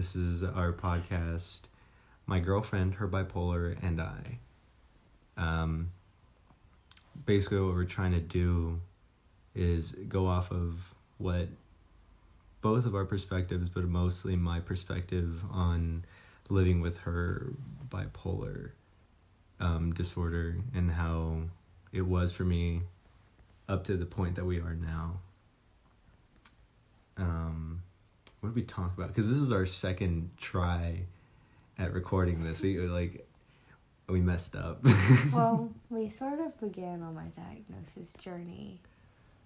this is our podcast. My girlfriend, her bipolar, and I. Um, basically, what we're trying to do is go off of what both of our perspectives, but mostly my perspective on living with her bipolar um, disorder and how it was for me up to the point that we are now. Um, what did we talk about? Because this is our second try at recording this. We like we messed up. Well, we sort of began on my diagnosis journey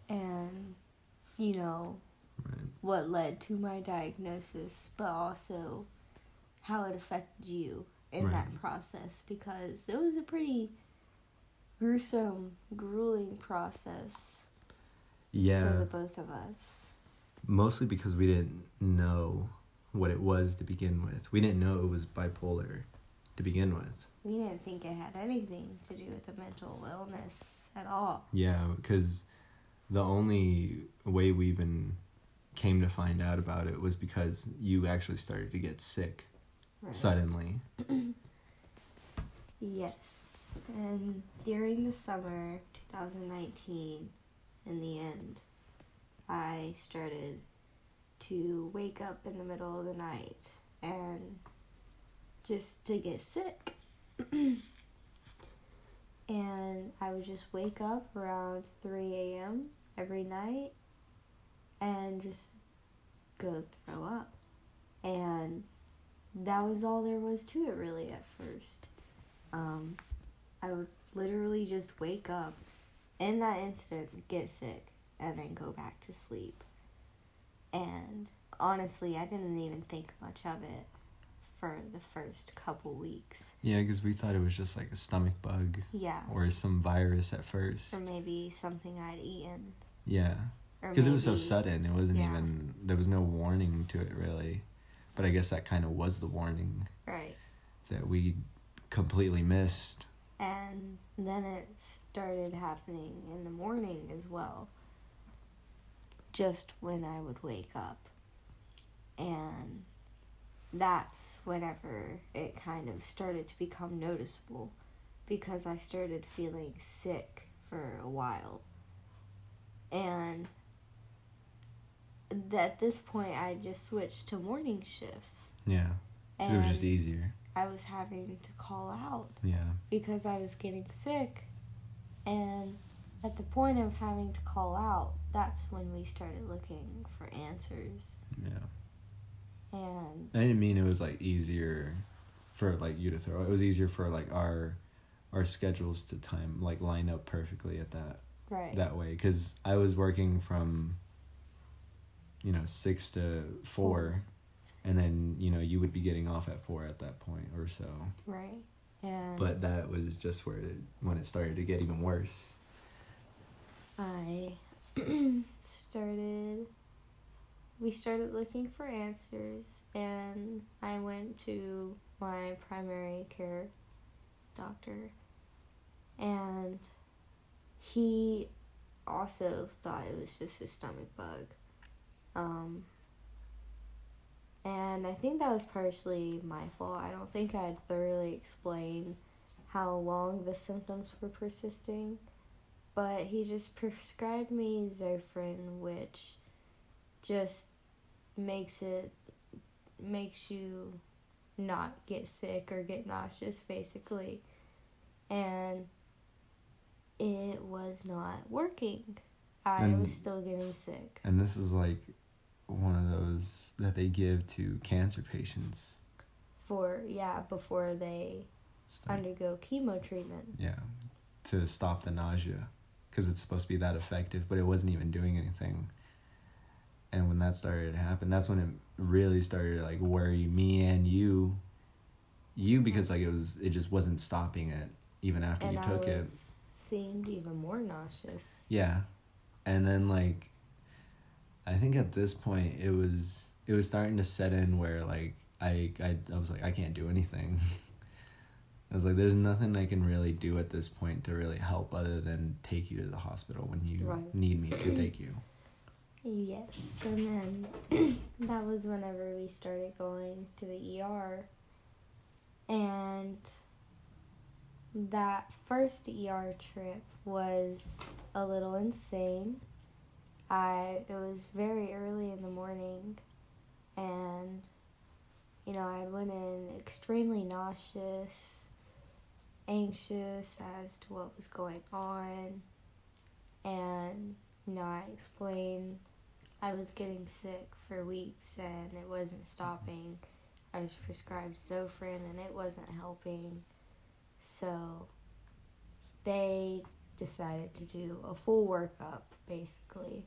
and, you know, Right. what led to my diagnosis, but also how it affected you in that process because it was a pretty gruesome, grueling process yeah. for the both of us. Mostly because we didn't know what it was to begin with. We didn't know it was bipolar to begin with. We didn't think it had anything to do with a mental illness at all. Yeah, because the only way we even came to find out about it was because you actually started to get sick Right. suddenly. Yes. And during the summer 2019, in the end, I started to wake up in the middle of the night and just to get sick. and I would just wake up around 3 a.m. every night and just go throw up. And that was all there was to it, really, at first. Um, I would literally just wake up in that instant, get sick, and then go back to sleep. And honestly, I didn't even think much of it for the first couple weeks. Yeah, because we thought it was just like a stomach bug Yeah. or some virus at first. Or maybe something I'd eaten. Yeah, because it was so sudden. It wasn't Yeah. even there was no warning to it really. But I guess that kind of was the warning Right. that we completely missed. And then it started happening in the morning as well. Just when I would wake up. And that's whenever it kind of started to become noticeable because I started feeling sick for a while. And at this point, I just switched to morning shifts. Yeah. And it was just easier. I was having to call out Yeah, because I was getting sick. And at the point of having to call out, that's when we started looking for answers. yeah. And I didn't mean it was like easier for like you to throw. It was easier for like our our schedules to time like line up perfectly at that right, that way because I was working from you know six to four, and then you know you would be getting off at four at that point or so. right, and But that was just where it, when it started to get even worse. I started. We started looking for answers, and I went to my primary care doctor, and he also thought it was just a stomach bug. Um, and I think that was partially my fault. I don't think I'd thoroughly explained how long the symptoms were persisting but he just prescribed me Zofran, which just makes it makes you not get sick or get nauseous, basically, and it was not working. I And- was still getting sick. And this is like one of those that they give to cancer patients. For yeah, before they undergo chemo treatment. yeah, to stop the nausea, because it's supposed to be that effective, but it wasn't even doing anything. And when that started to happen, that's when it really started to like worry me and you. You because like it was, it just wasn't stopping it even after And you I took it. seemed even more nauseous. Yeah. And then like I think at this point it was it was starting to set in where like I I, I was like I can't do anything. I was like, there's nothing I can really do at this point to really help other than take you to the hospital when you Right. need me to take you. Yes, and then that was whenever we started going to the ER. And that first ER trip was a little insane. I it was very early in the morning and you know, I went in extremely nauseous, anxious as to what was going on. And you know, I explained I was getting sick for weeks and it wasn't stopping. I was prescribed Zofran and it wasn't helping. So they decided to do a full workup basically.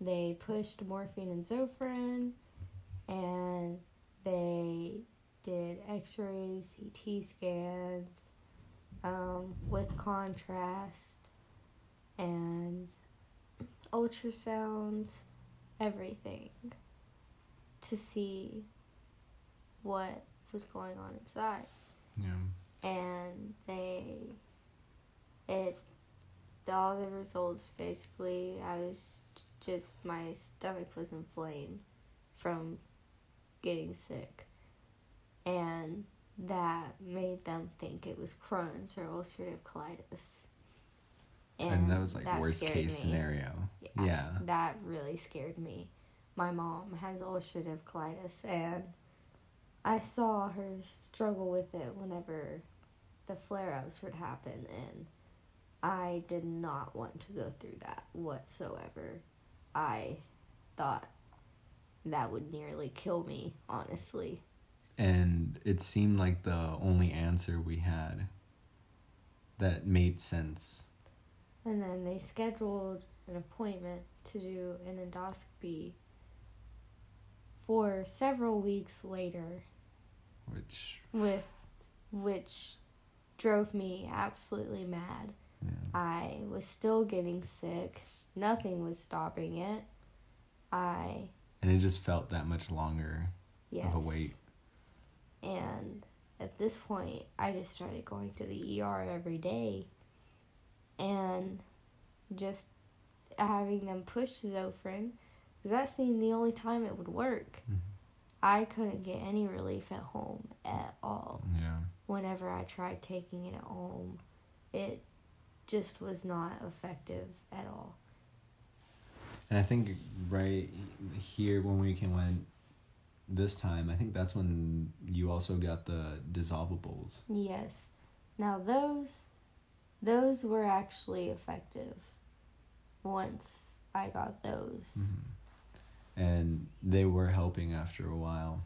They pushed morphine and Zofran and they did x rays, CT scans um, with contrast and ultrasounds, everything to see what was going on inside. Yeah. And they, it, all the results basically, I was just, my stomach was inflamed from getting sick. And that made them think it was Crohn's or ulcerative colitis. And, that was like that worst case me. scenario. Yeah, Yeah. That really scared me. My mom has ulcerative colitis, and I saw her struggle with it whenever the flare ups would happen, and I did not want to go through that whatsoever. I thought that would nearly kill me, honestly. And it seemed like the only answer we had that made sense. And then they scheduled an appointment to do an endoscopy for several weeks later. Which with which drove me absolutely mad. Yeah. I was still getting sick. Nothing was stopping it. I and it just felt that much longer yes. of a wait. And at this point, I just started going to the ER every day and just having them push Zofran because that seemed the only time it would work. Mhm. I couldn't get any relief at home at all. Yeah. whenever I tried taking it at home, it just was not effective at all. And I think right here when we can went this time, I think that's when you also got the dissolvables. Yes. Now those those were actually effective once I got those. And they were helping after a while.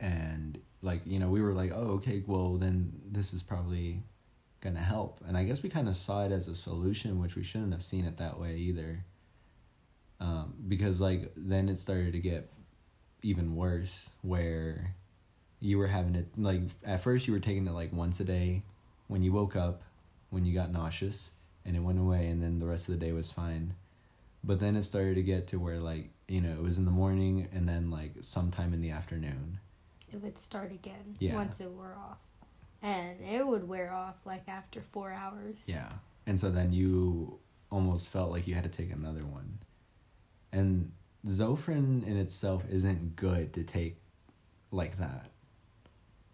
And like, you know, we were like, "Oh, okay, well then this is probably going to help." And I guess we kind of saw it as a solution, which we shouldn't have seen it that way either. Um, because like then it started to get even worse where you were having it like at first you were taking it like once a day when you woke up when you got nauseous and it went away and then the rest of the day was fine but then it started to get to where like you know it was in the morning and then like sometime in the afternoon It would start again Yeah. once it wore off. And it would wear off like after four hours. yeah and so then you almost felt like you had to take another one and zofran in itself isn't good to take like that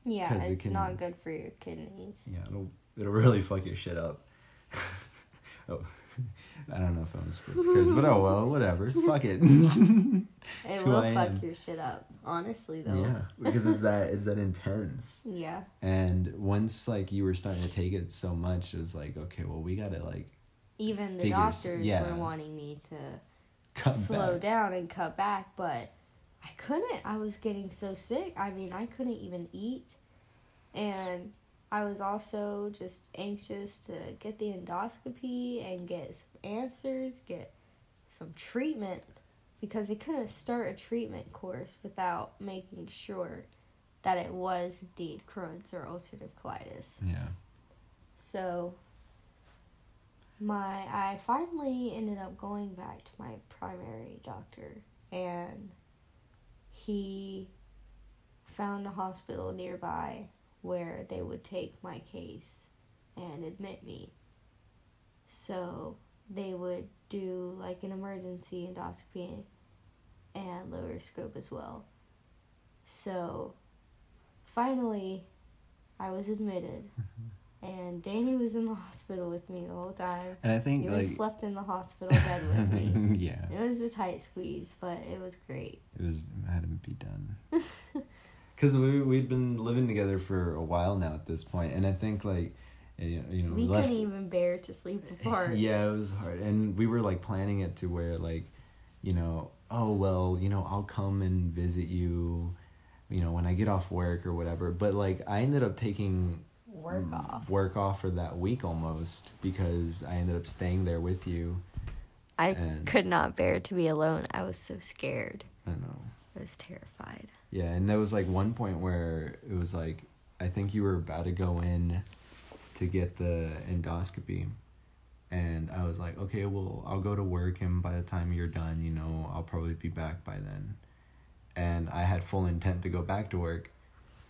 Yeah, 'Cause it it's can- not good for your kidneys. Yeah, it'll it'll really fuck your shit up. oh, I don't know if I'm supposed to curse, but oh well, whatever. fuck it. It will I fuck am. your shit up. Honestly though. yeah, because it's that it's that intense. Yeah. And once like you were starting to take it so much, it was like, okay, well, we gotta like Even the Figures, doctors yeah. were wanting me to cut slow back. down and cut back, but I couldn't. I was getting so sick. I mean, I couldn't even eat. And I was also just anxious to get the endoscopy and get some answers, get some treatment because they couldn't start a treatment course without making sure that it was indeed Crohn's or ulcerative colitis. Yeah. So my I finally ended up going back to my primary doctor and he found a hospital nearby where they would take my case and admit me. So they would do like an emergency endoscopy and lower scope as well. So finally, I was admitted, mm-hmm. And Danny was in the hospital with me the whole time. And I think even like slept in the hospital bed with me. yeah, It was a tight squeeze, but it was great. it was had to be done. Because we we'd been living together for a while now at this point, and I think like you you know We left. couldn't even bear to sleep apart. Yeah, it was hard, and we were like planning it to where like, you know, oh well, you know, I'll come and visit you, you know, when I get off work or whatever. But like, I ended up taking Work mm, off. work off for that week almost because I ended up staying there with you. I could not bear to be alone. I was so scared. I know. I was terrified. Yeah, and there was like one point where it was like I think you were about to go in to get the endoscopy. And I was like, okay, well, I'll go to work, and by the time you're done, you know, I'll probably be back by then. And I had full intent to go back to work,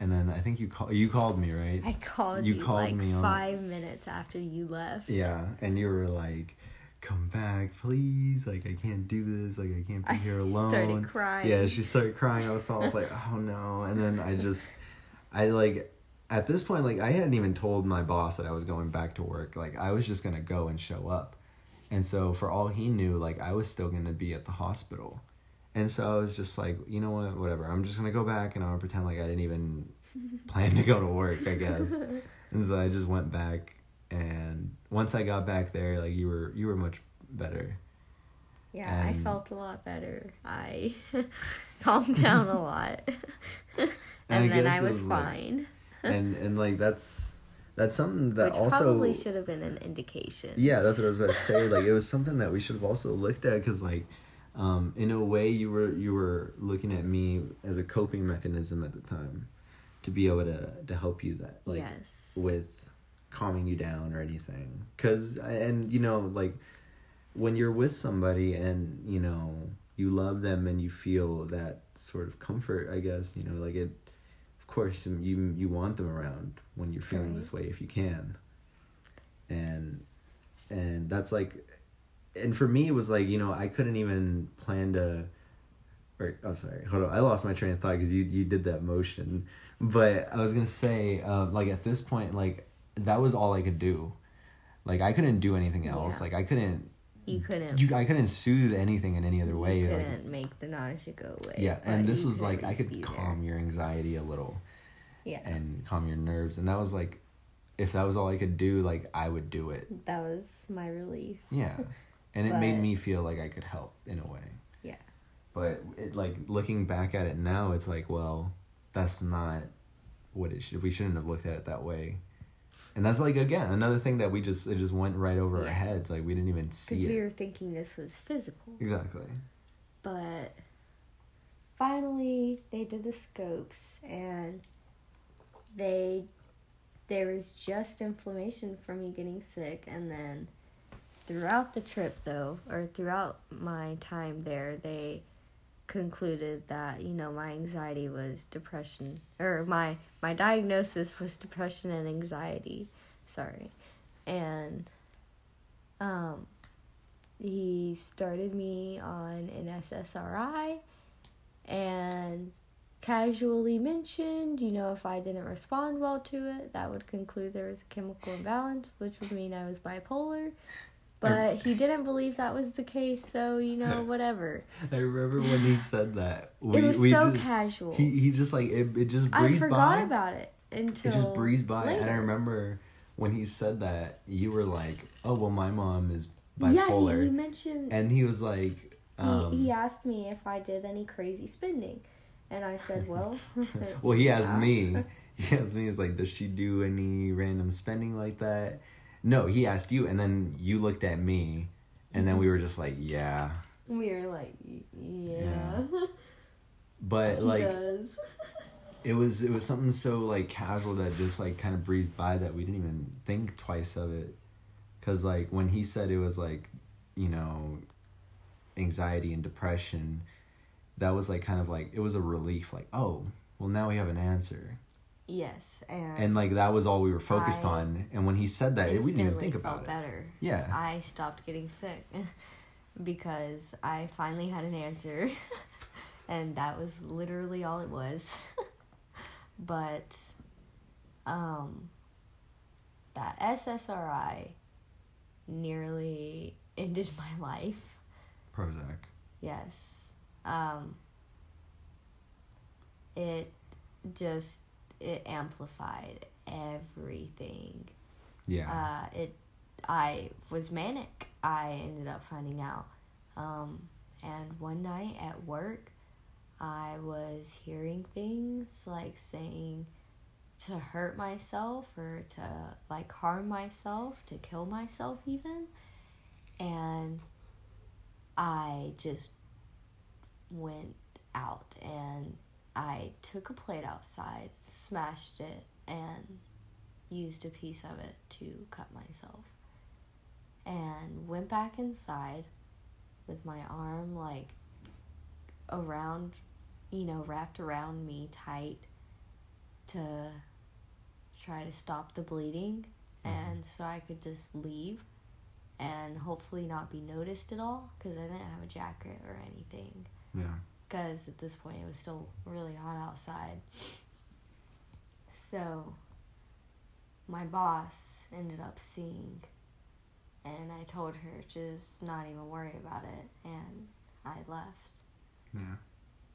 and then I think you call you called me, right? I called You you, called like me on- five minutes after you left. Yeah, and you were like, "Come back, please! Like I can't do this. Like I can't be I here alone." started crying. Yeah, she started crying. I felt I was like, "Oh no!" And then I just, I like, at this point, like I hadn't even told my boss that I was going back to work. Like I was just gonna go and show up, and so for all he knew, like I was still gonna be at the hospital, and so I was just like, you know what, whatever. I'm just gonna go back and I'll pretend like I didn't even plan to go to work. I guess. And so I just went back, and once I got back there, like you were, you were much better. Yeah, I felt a lot better. I calmed down a lot. and, I then I was was, like- fine. And and like that's that's something that Which also probably should have been an indication. yeah, that's what I was about to say. Like it was something that we should have also looked at because like. Um, in a way, you were you were looking at me as a coping mechanism at the time, to be able to to help you that like yes. with calming you down or anything because and you know like when you're with somebody and you know you love them and you feel that sort of comfort i guess you know like it of course you you want them around when you're feeling Right. this way if you can and and that's like and for me it was like you know i couldn't even plan to or oh sorry hold on i lost my train of thought because you you did that motion but i was gonna say uh, like at this point like that was all i could do like i couldn't do anything else Yeah. like i couldn't you couldn't. you i couldn't soothe anything in any other way you like couldn't make the nausea go away. yeah and this was like i could calm there. your anxiety a little Yeah, and calm your nerves and that was like if that was all i could do like i would do it that was my relief. yeah and it made me feel like i could help in a way. Yeah. but it, like looking back at it now it's like well that's not what it should we shouldn't have looked at it that way. And that's like again another thing that we just it just went right over our heads. Like we didn't even Because see we it. were thinking this was physical. exactly. But finally, they did the scopes and they there was just inflammation from me getting sick. And then throughout the trip though or throughout my time there they concluded that you know my anxiety was depression or my my diagnosis was depression and anxiety sorry and um he started me on an SSRI and casually mentioned, you know, if I didn't respond well to it, that would conclude there was a chemical imbalance, which would mean I was bipolar. But he didn't believe that was the case, so you know, whatever. i remember when he said that we, it was we so just, casual. he, he just like it, it just breezed by. I forgot by about it until it just breezed by and i remember when he said that you were like oh well my mom is bipolar." Yeah, he, mentioned and he was like um, he, he asked me if I did any crazy spending, and I said, "Well, Well, he asked yeah. me. He asked me. He's like, "Does she do any random spending like that?" No, he asked you, and then you looked at me, and then we mm-hmm. were just like, "Yeah." We were like, "Yeah." But he like, it was it was something so like casual that just like kind of breezed by that we didn't even think twice of it, because like when he said it was like, you know, anxiety and depression, that was like kind of like it was a relief. Like, oh, well now we have an answer. Yes, and, and like that was all we were focused I on. And when he said that, we didn't even think felt about it. better. Yeah, I stopped getting sick because I finally had an answer, and that was literally all it was. but, um, that SSRI nearly ended my life. Prozac. Yes. Um, it just it amplified everything. Yeah, Uh, it I was manic. I ended up finding out. Um, and one night at work, I was hearing things like saying to hurt myself or to like harm myself, to kill myself even. And I just went out and I took a plate outside, smashed it, and used a piece of it to cut myself. And went back inside with my arm like around, you know, wrapped around me tight to try to stop the bleeding. Mm-hmm. And so I could just leave and hopefully not be noticed at all because I didn't have a jacket or anything. Yeah, because at this point it was still really hot outside. So my boss ended up seeing, and I told her just not even worry about it, and I left. yeah.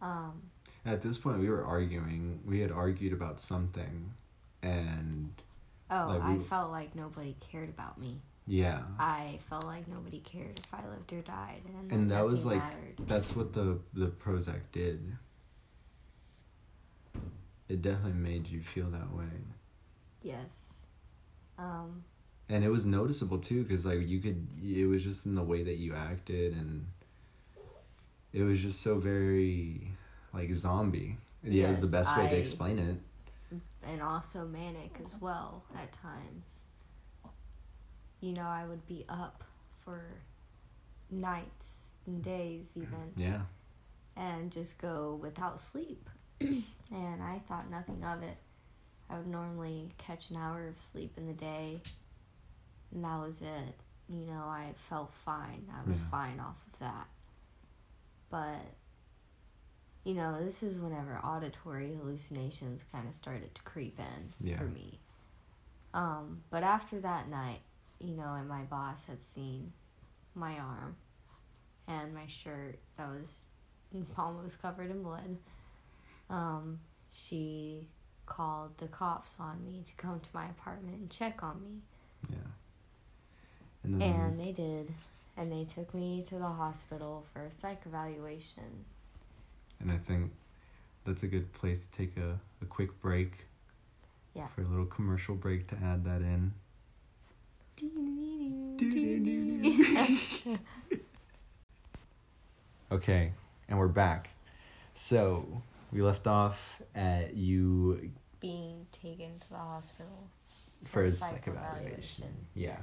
Um, At this point, we were arguing. We had argued about something, and oh, Like, I felt like nobody cared about me. Yeah, I felt like nobody cared if I lived or died, and, And that was, like, mattered. that's what the the Prozac did. It definitely made you feel that way. yes. Um, and it was noticeable too because like you could it was just in the way that you acted and it was just so very like zombie yeah is the best way to explain it and also manic as well at times. You know, I would be up for nights and days even yeah and just go without sleep. and I thought nothing of it. I would normally catch an hour of sleep in the day and that was it. You know, I felt fine. I was Yeah. fine off of that. But you know, this is whenever auditory hallucinations kind of started to creep in Yeah. for me. Um, but after that night, you know, and my boss had seen my arm and my shirt that was almost covered in blood. Um, she called the cops on me to come to my apartment and check on me. yeah and then And they did. And they took me to the hospital for a psych evaluation. and i think that's a good place to take a, a quick break Yeah. for a little commercial break to add that in okay and we're back. So we left off at you Being taken to the hospital for a his psych evaluation yeah.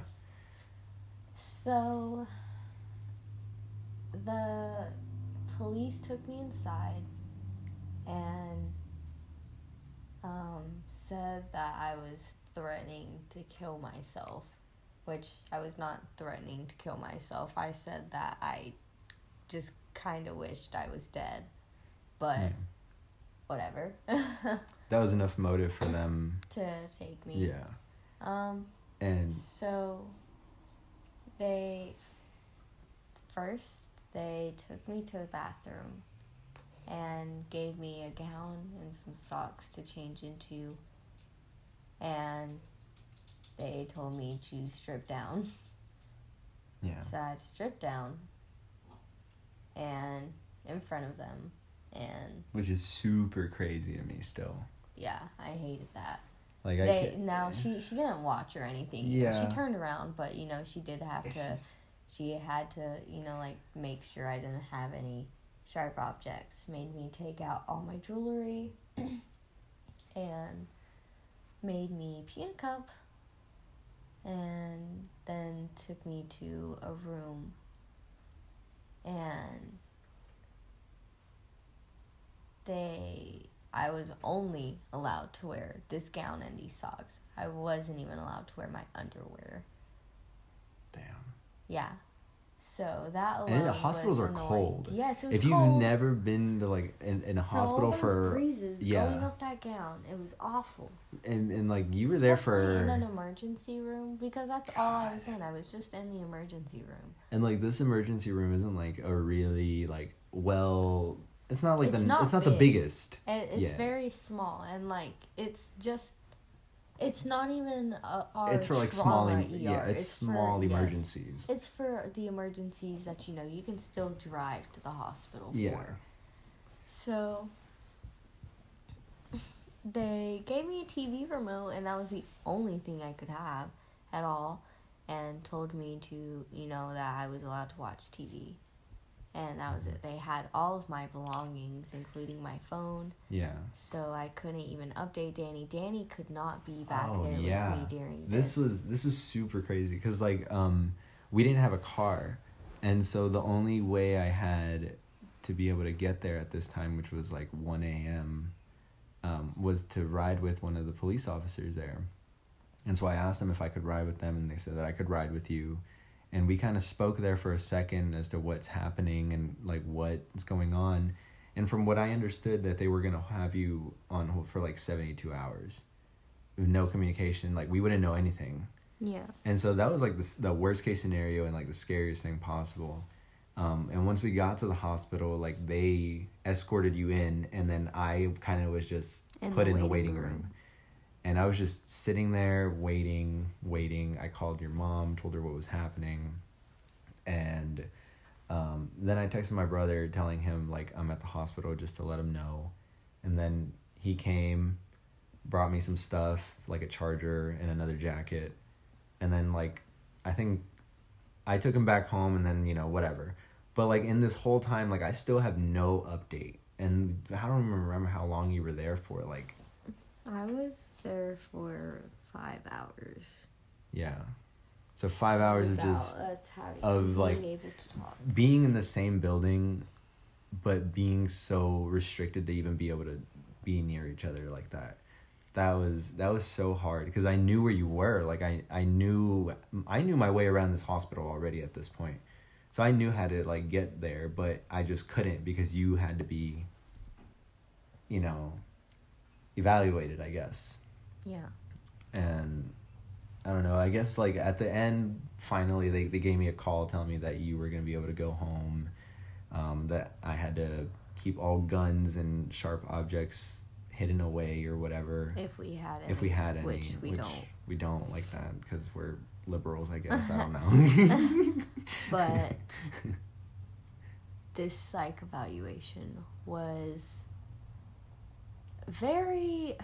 So the police took me inside and um, said that I was threatening to kill myself, which I was not threatening to kill myself. I said that I just kind of wished I was dead, but Yeah. whatever. that was enough motive for them to take me. yeah Um. and So they first they took me to the bathroom and gave me a gown and some socks to change into and they told me to strip down. yeah So I had to strip down and in front of them and which is super crazy to me still yeah, I hated that. like i They can now she she didn't watch or anything. you know, Yeah. She turned around, but you know, she did have it's to just, she had to, you know, like make sure I didn't have any sharp objects. Made me take out all my jewelry and made me pee in a cup and then took me to a room and they I was only allowed to wear this gown and these socks. I wasn't even allowed to wear my underwear. Damn. Yeah. So that alone And the hospitals are cold. Yes, it was If you've never been to like in, in a so hospital for breezes yeah. going up that gown, it was awful. and, and like you were there for in an emergency room because that's all I was in. I was just in the emergency room. and like this emergency room isn't like a really like well it's not like It's the not it's not the biggest And it's Yeah. very small and like it's just it's not even a, our it's for like small em- ER. yeah it's, for- small yes. emergencies It's for the emergencies that you know you can still drive to the hospital yeah for. So they gave me a TV remote, and that was the only thing I could have at all, and told me to, you know, that I was allowed to watch TV. And that was it. They had all of my belongings, including my phone, yeah so I couldn't even update Danny. Danny could not be back Oh, there yeah. with me during this This was this was super crazy because like um we didn't have a car and so the only way i had to be able to get there at this time which was like 1 a.m um, was to ride with one of the police officers there and so i asked them if i could ride with them and they said that i could ride with you and we kind of spoke there for a second as to what's happening and like what's going on and from what i understood that they were going to have you on hold for like 72 hours with no communication like we wouldn't know anything Yeah. and so that was like the, the worst case scenario and like the scariest thing possible um, and once we got to the hospital like they escorted you in and then i kind of was just In put the in the waiting waiting room. room. And i was just sitting there waiting waiting. I called your mom told her what was happening. And um, then i texted my brother telling him like i'm at the hospital just to let him know. And then he came brought me some stuff like a charger and another jacket. And then like i think i took him back home and then you know whatever. But like in this whole time like i still have no update. And i don't remember how long you were there for like I was there for five hours. yeah so five hours of Without just of, being like, able to talk. being in the same building but being so restricted to even be able to be near each other like that that was that was so hard because i knew where you were like i i knew i knew my way around this hospital already at this point so i knew how to like get there but i just couldn't because you had to be you know evaluated i guess Yeah. and I don't know. I guess like at the end, finally they, they gave me a call telling me that you were gonna be able to go home. Um, that I had to keep all guns and sharp objects hidden away or whatever If we had any. if we had any, Which we don't. We don't like that because we're liberals, I guess. I don't know. But this psych evaluation was very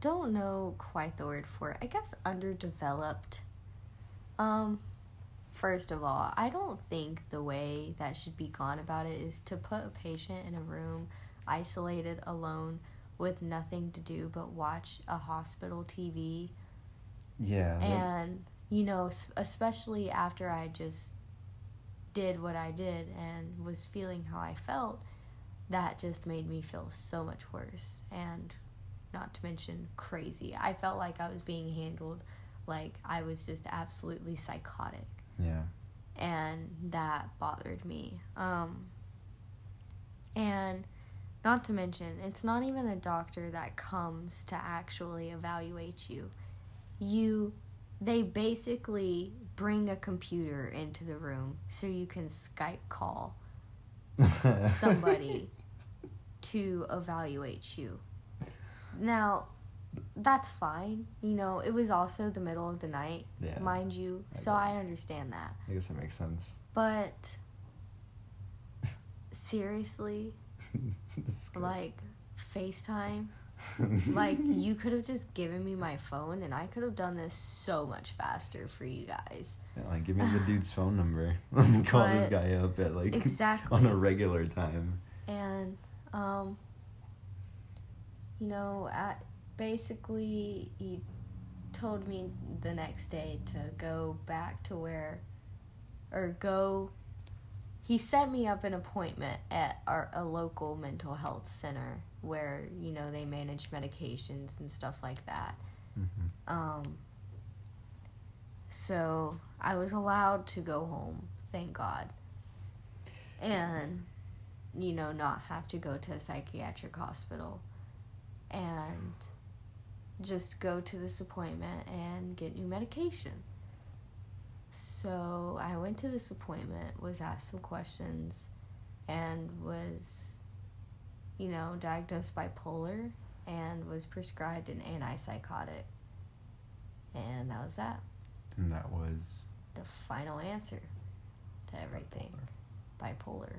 don't know quite the word for it. I guess underdeveloped. Um first of all, I don't think the way that should be gone about it is to put a patient in a room isolated alone with nothing to do but watch a hospital TV yeah. that- and you know especially after i just did what i did and was feeling how i felt that just made me feel so much worse and not to mention crazy i felt like i was being handled like i was just absolutely psychotic yeah. and that bothered me. Um, and not to mention, it's not even a doctor that comes to actually evaluate you. You, they basically bring a computer into the room so you can Skype call somebody to evaluate you. Now, that's fine. You know, it was also the middle of the night, yeah. mind you, I so get I understand that. I guess that makes sense. But seriously, like FaceTime, like you could have just given me my phone and I could have done this so much faster for you guys. Yeah, like, give me the dude's phone number. Let me call this guy up at like Exactly. on a regular time. and um you know, at basically he told me the next day to go back to where or go he set me up an appointment at our a local mental health center where you know they manage medications and stuff like that. Mm-hmm. Um, so I was allowed to go home, thank God, and you know not have to go to a psychiatric hospital, and just go to this appointment and get new medication. So I went to this appointment, was asked some questions, and was, you know, diagnosed bipolar and was prescribed an antipsychotic. And that was that. And that was The final answer to everything. Bipolar.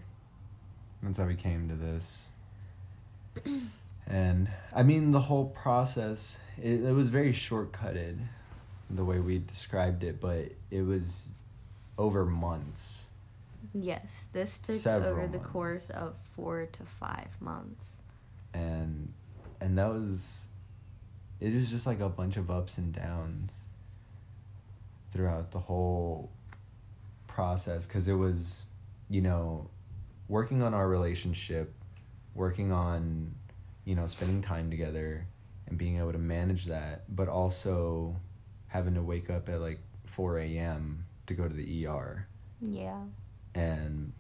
That's how we came to this. and I mean, the whole process, it, it was very shortcutted the way we described it, but it was over months. Yes, this took Several over the months. course of four to five months. And and that was it was just like a bunch of ups and downs throughout the whole process cuz it was you know working on our relationship, working on you know spending time together and being able to manage that, but also having to wake up at like 4 a.m. to go to the ER. Yeah. And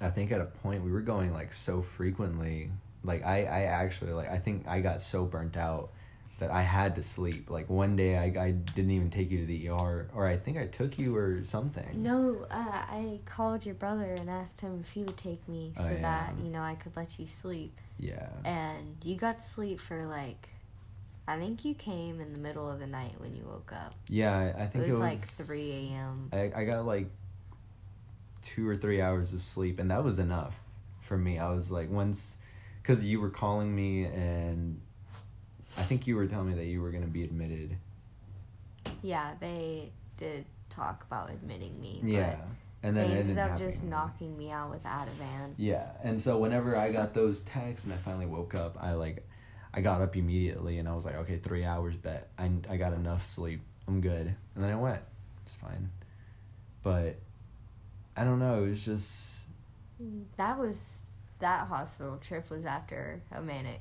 I think at a point we were going like so frequently, like I, I actually like I think I got so burnt out that I had to sleep. Like one day I, I didn't even take you to the ER, or I think I took you or something. No, uh, I called your brother and asked him if he would take me Oh, so yeah. that, you know, I could let you sleep. Yeah. And you got to sleep for like, I think you came in the middle of the night when you woke up. Yeah, I, I It think was, it was, like 3 a.m. I, I got like two or three hours of sleep, and that was enough for me. I was like, once, because you were calling me, and I think you were telling me that you were going to be admitted. Yeah, they did talk about admitting me. Yeah. And then they ended up happening. just knocking me out with Ativan. Yeah, and so whenever I got those texts and I finally woke up, I like, I got up immediately and I was like, okay, three hours bet. I I got enough sleep. I'm good. And then I went. It's fine. But I don't know. It was just That was, that hospital trip was after a manic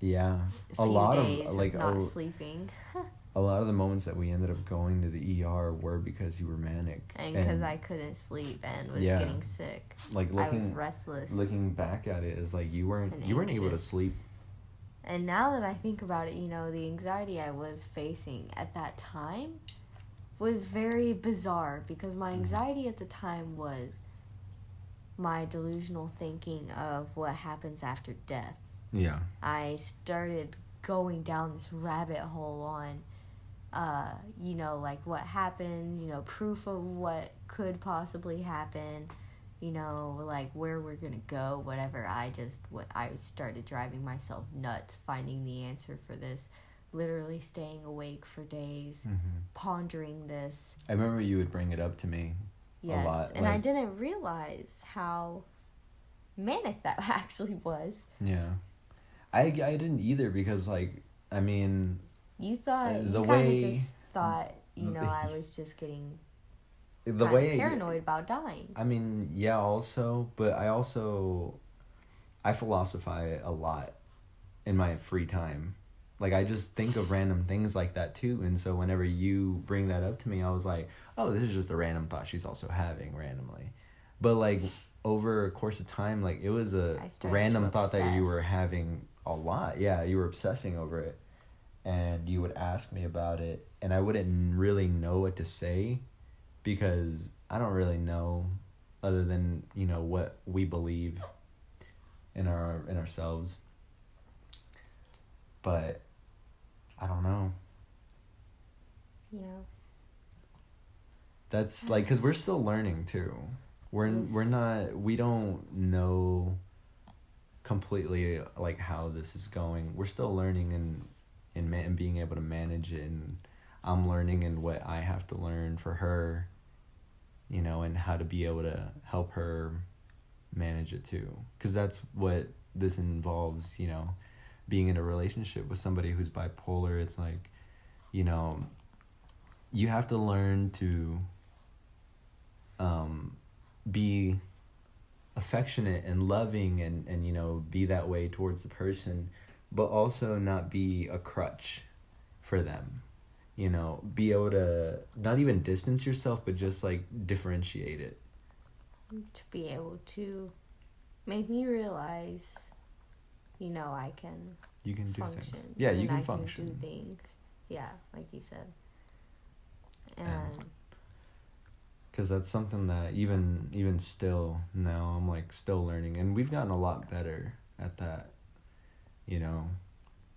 yeah, a lot of like of not a, sleeping. a lot of the moments that we ended up going to the ER were because you were manic and because I couldn't sleep and was Yeah. getting sick. like I was looking restless. looking back at it is like you weren't And you weren't able to sleep. And now that I think about it, you know, the anxiety I was facing at that time was very bizarre because my Mhm. anxiety at the time was my delusional thinking of what happens after death. Yeah. I started going down this rabbit hole on, uh, you know, like what happens, you know, proof of what could possibly happen, you know, like where we're gonna go, whatever. I just, what I started driving myself nuts finding the answer for this, literally staying awake for days, hmm pondering this. I remember you would bring it up to me. Yes, lot, and I didn't realize how manic that actually was. Yeah. I, I didn't either because like I mean You thought Uh, you the kind way- just thought you know I was just getting the way paranoid about dying. I mean yeah also but I also I philosophize a lot in my free time. Like I just think of random things like that too and so whenever you bring that up to me I was like oh this is just a random thought she's also having randomly. But like over a course of time like it was a random thought that you were having a lot. Yeah you were obsessing over it. And you would ask me about it and I wouldn't really know what to say because I don't really know other than you know what we believe in our in ourselves. But I don't know. Yeah. that's like cuz we're still learning too. We're Yes. we're not we don't know completely like how this is going. We're still learning and and, ma- and being able to manage it and I'm learning and what I have to learn for her you know and how to be able to help her manage it too. Because that's what this involves you know being in a relationship with somebody who's bipolar. It's like you know you have to learn to um be affectionate and loving and and you know be that way towards the person but also not be a crutch for them you know be able to not even distance yourself but just like differentiate it to be able to make me realize, you know, I can you can do function. things yeah you can I function Can do things. Yeah, like you said. And And- because that's something that even even still now i'm like still learning and we've gotten a lot better at that you know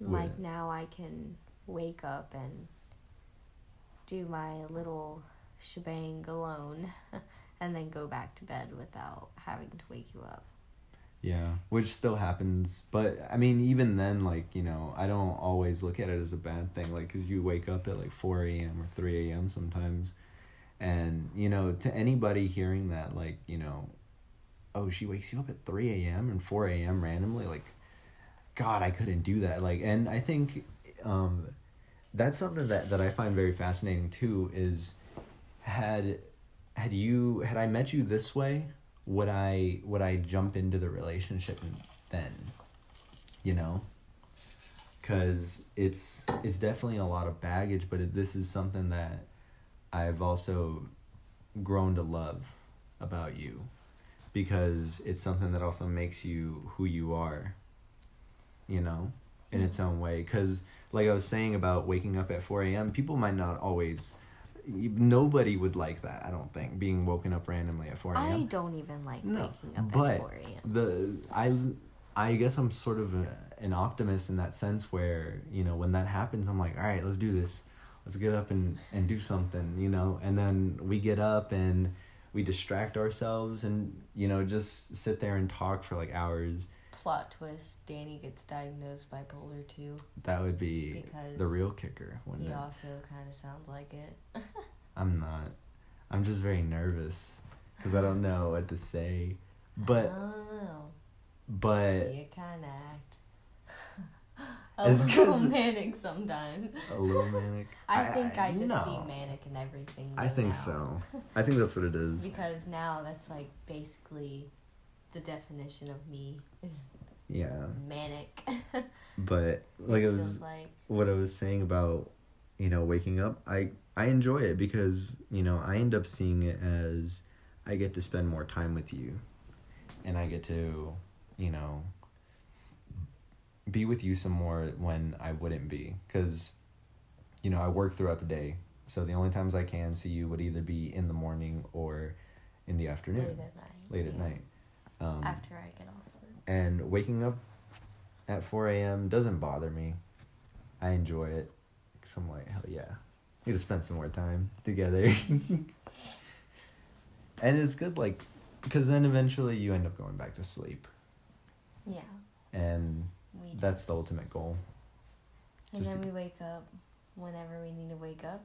like with- now I can wake up and do my little shebang alone and then go back to bed without having to wake you up. Yeah, which still happens, but I mean, even then, like you know, I don't always look at it as a bad thing, like because you wake up at like four a.m. or three a.m. sometimes, and you know, to anybody hearing that, like you know, oh, she wakes you up at three a.m. and four a.m. randomly, like, God, I couldn't do that. Like, and I think, um, that's something that that I find very fascinating too. Is had had you had I met you this way, would I would I jump into the relationship then? You know, because it's it's definitely a lot of baggage, but it, this is something that I've also grown to love about you because it's something that also makes you who you are. You know, in its own way. Because like I was saying about waking up at four a.m., people might not always. Nobody would like that. I don't think being woken up randomly at four a.m. I don't even like No, waking up but at 4 a.m. the I I guess I'm sort of a, an optimist in that sense where you know when that happens I'm like all right let's do this let's get up and and do something you know? And then we get up and we distract ourselves and you know just sit there and talk for like hours. Plot twist Danny gets diagnosed bipolar 2 that would be because the real kicker wouldn't he it? also kind of sounds like it. I'm not. I'm just very nervous because I don't know what to say. But oh, but you kind of. A It's little manic sometimes. a little manic I think I, just no. see manic in everything. I think now. so. I think that's what it is. Because now that's like basically the definition of me is Yeah. manic. But like it feels was like what I was saying about, you know, waking up, I I enjoy it because, you know, I end up seeing it as I get to spend more time with you. And I get to, you know, be with you some more when I wouldn't be cuz you know, I work throughout the day. So the only times I can see you would either be in the morning or in the afternoon, late at night. late at night. Um, After I get off work. and waking up at 4 a.m. doesn't bother me. I enjoy it. Cause I'm like, hell yeah. We to spend some more time together. and it's good, like, because then eventually you end up going back to sleep. Yeah. And We that's the ultimate goal. And just then we wake up whenever we need to wake up,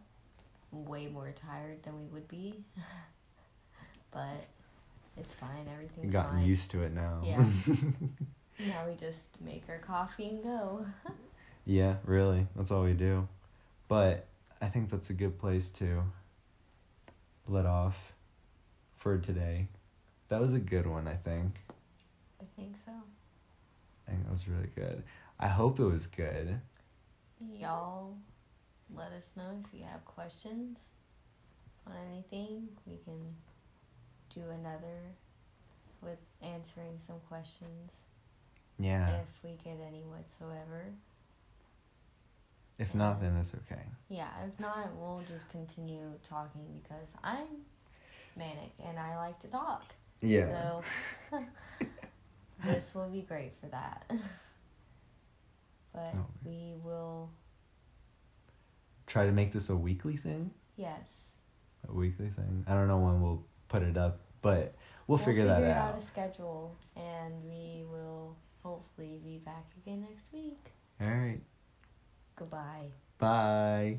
way more tired than we would be. but it's fine. Everything's Gotten fine. used to it now. Yeah. now we just make our coffee and go. yeah, really. That's all we do. But I think that's a good place to let off for today. That was a good one, I think. I think so. I think that was really good. I hope it was good. Y'all let us know if you have questions on anything. We can do another with answering some questions Yeah. if we get any whatsoever. If not, um, then that's okay. Yeah, if not, we'll just continue talking because I'm manic and I like to talk. Yeah. So this will be great for that. but Oh. we will, Try to make this a weekly thing. yes. A weekly thing. I don't know when we'll put it up, but we'll, figure, that out. figure out. out a schedule and we will hopefully be back again next week. All right. Goodbye. Bye.